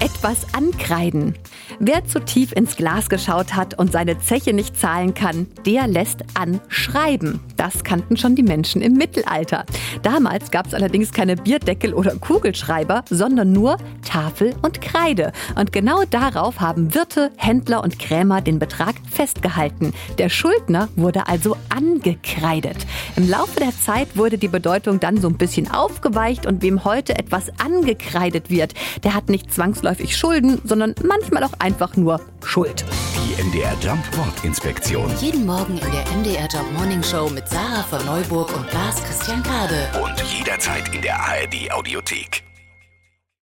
Etwas ankreiden. Wer zu tief ins Glas geschaut hat und seine Zeche nicht zahlen kann, der lässt anschreiben. Das kannten schon die Menschen im Mittelalter. Damals gab es allerdings keine Bierdeckel oder Kugelschreiber, sondern nur Tafel und Kreide. Und genau darauf haben Wirte, Händler und Krämer den Betrag festgehalten. Der Schuldner wurde also angekreidet. Im Laufe der Zeit wurde die Bedeutung dann so ein bisschen aufgeweicht und wem heute etwas angekreidet wird, der hat nicht zwangsläufig Schulden, sondern manchmal auch einfach nur Schuld. Die MDR Jump Wortinspektion. Jeden Morgen in der MDR Job Morning Show mit Sarah von Neuburg und Lars Christian Kade. Und jederzeit in der ARD Audiothek.